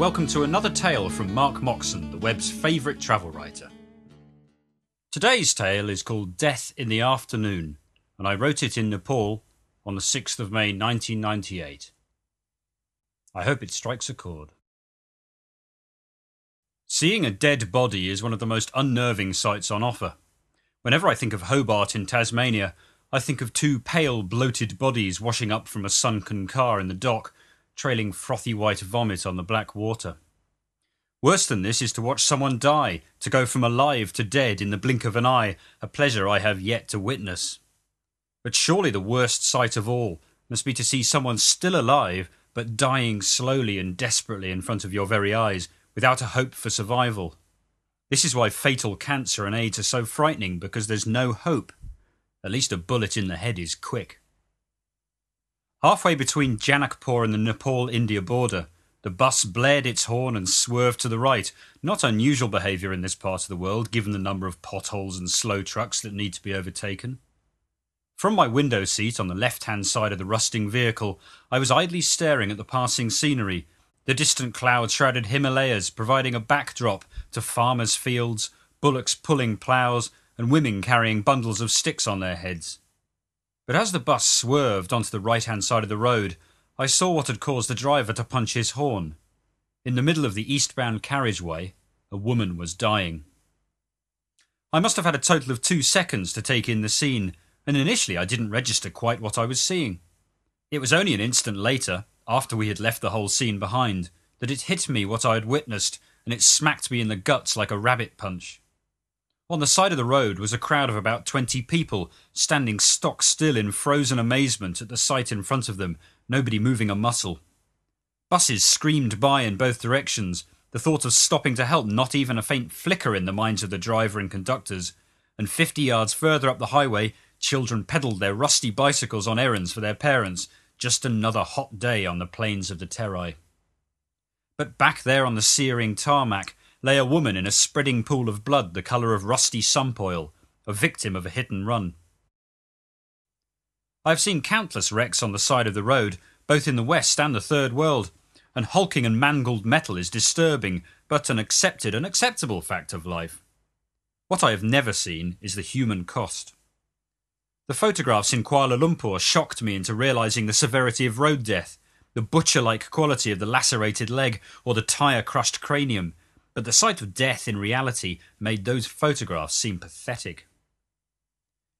welcome to another tale from Mark Moxon, the web's favourite travel writer. Today's tale is called Death in the Afternoon, and I wrote it in Nepal on the 6th of May 1998. I hope it strikes a chord. Seeing a dead body is one of the most unnerving sights on offer. Whenever I think of Hobart in Tasmania, I think of two pale, bloated bodies washing up from a sunken car in the dock trailing frothy white vomit on the black water. Worse than this is to watch someone die, to go from alive to dead in the blink of an eye, a pleasure I have yet to witness. But surely the worst sight of all must be to see someone still alive, but dying slowly and desperately in front of your very eyes, without a hope for survival. This is why fatal cancer and AIDS are so frightening, because there's no hope. At least a bullet in the head is quick. Halfway between Janakpur and the Nepal India border, the bus blared its horn and swerved to the right. Not unusual behaviour in this part of the world, given the number of potholes and slow trucks that need to be overtaken. From my window seat on the left hand side of the rusting vehicle, I was idly staring at the passing scenery, the distant cloud shrouded Himalayas providing a backdrop to farmers' fields, bullocks pulling ploughs, and women carrying bundles of sticks on their heads. But as the bus swerved onto the right hand side of the road, I saw what had caused the driver to punch his horn. In the middle of the eastbound carriageway, a woman was dying. I must have had a total of two seconds to take in the scene, and initially I didn't register quite what I was seeing. It was only an instant later, after we had left the whole scene behind, that it hit me what I had witnessed, and it smacked me in the guts like a rabbit punch. On the side of the road was a crowd of about twenty people, standing stock still in frozen amazement at the sight in front of them, nobody moving a muscle. Buses screamed by in both directions, the thought of stopping to help not even a faint flicker in the minds of the driver and conductors, and fifty yards further up the highway, children pedalled their rusty bicycles on errands for their parents, just another hot day on the plains of the Terai. But back there on the searing tarmac, lay a woman in a spreading pool of blood the colour of rusty sump oil, a victim of a hit and run. I have seen countless wrecks on the side of the road, both in the West and the Third World, and hulking and mangled metal is disturbing, but an accepted and acceptable fact of life. What I have never seen is the human cost. The photographs in Kuala Lumpur shocked me into realizing the severity of road death, the butcher like quality of the lacerated leg or the tyre crushed cranium, but the sight of death in reality made those photographs seem pathetic.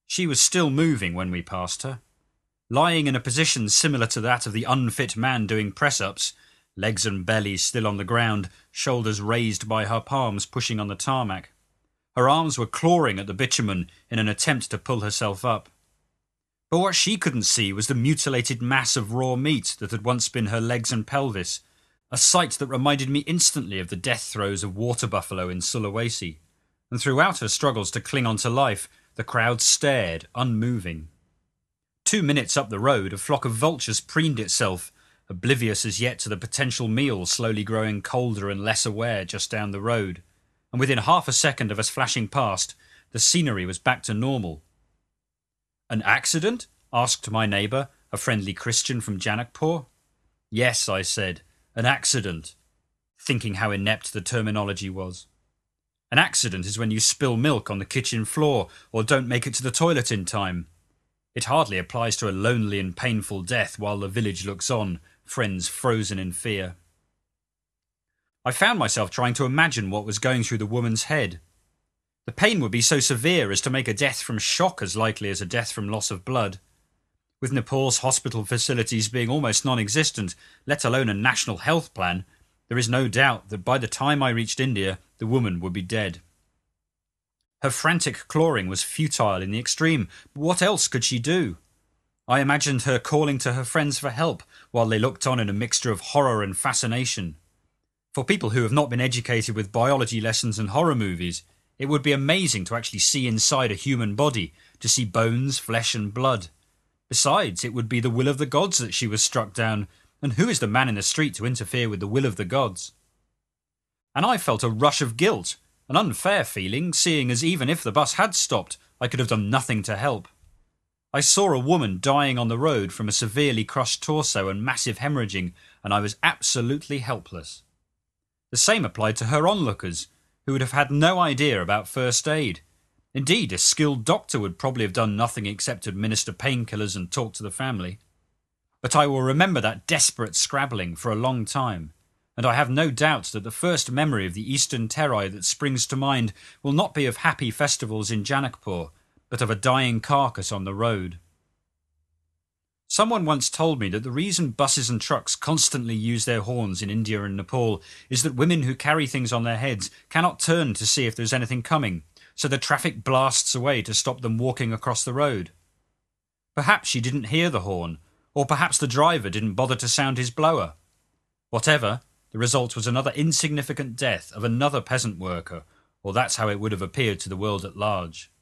She was still moving when we passed her, lying in a position similar to that of the unfit man doing press ups, legs and belly still on the ground, shoulders raised by her palms pushing on the tarmac. Her arms were clawing at the bitumen in an attempt to pull herself up. But what she couldn't see was the mutilated mass of raw meat that had once been her legs and pelvis, a sight that reminded me instantly of the death throes of water buffalo in Sulawesi, and throughout her struggles to cling on to life, the crowd stared, unmoving. Two minutes up the road, a flock of vultures preened itself, oblivious as yet to the potential meal slowly growing colder and less aware just down the road, and within half a second of us flashing past, the scenery was back to normal. An accident? asked my neighbour, a friendly Christian from Janakpur. Yes, I said, an accident, thinking how inept the terminology was. An accident is when you spill milk on the kitchen floor or don't make it to the toilet in time. It hardly applies to a lonely and painful death while the village looks on, friends frozen in fear. I found myself trying to imagine what was going through the woman's head. The pain would be so severe as to make a death from shock as likely as a death from loss of blood with Nepal's hospital facilities being almost non existent, let alone a national health plan, there is no doubt that by the time I reached India, the woman would be dead. Her frantic clawing was futile in the extreme, but what else could she do? I imagined her calling to her friends for help while they looked on in a mixture of horror and fascination. For people who have not been educated with biology lessons and horror movies, it would be amazing to actually see inside a human body, to see bones, flesh, and blood. Besides, it would be the will of the gods that she was struck down, and who is the man in the street to interfere with the will of the gods? And I felt a rush of guilt, an unfair feeling, seeing as even if the bus had stopped, I could have done nothing to help. I saw a woman dying on the road from a severely crushed torso and massive hemorrhaging, and I was absolutely helpless. The same applied to her onlookers, who would have had no idea about first aid. Indeed, a skilled doctor would probably have done nothing except administer painkillers and talk to the family. But I will remember that desperate scrabbling for a long time, and I have no doubt that the first memory of the Eastern Terai that springs to mind will not be of happy festivals in Janakpur, but of a dying carcass on the road. Someone once told me that the reason buses and trucks constantly use their horns in India and Nepal is that women who carry things on their heads cannot turn to see if there's anything coming, so the traffic blasts away to stop them walking across the road. Perhaps she didn't hear the horn, or perhaps the driver didn't bother to sound his blower. Whatever, the result was another insignificant death of another peasant worker, or that's how it would have appeared to the world at large.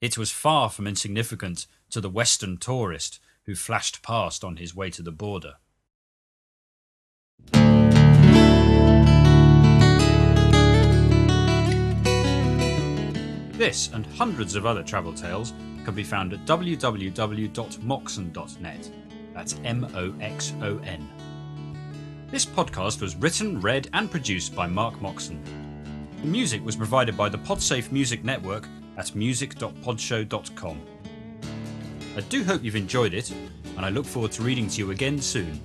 It was far from insignificant to the Western tourist who flashed past on his way to the border. This and hundreds of other travel tales can be found at www.moxon.net. That's M O X O N. This podcast was written, read, and produced by Mark Moxon. The music was provided by the Podsafe Music Network at music.podshow.com. I do hope you've enjoyed it, and I look forward to reading to you again soon.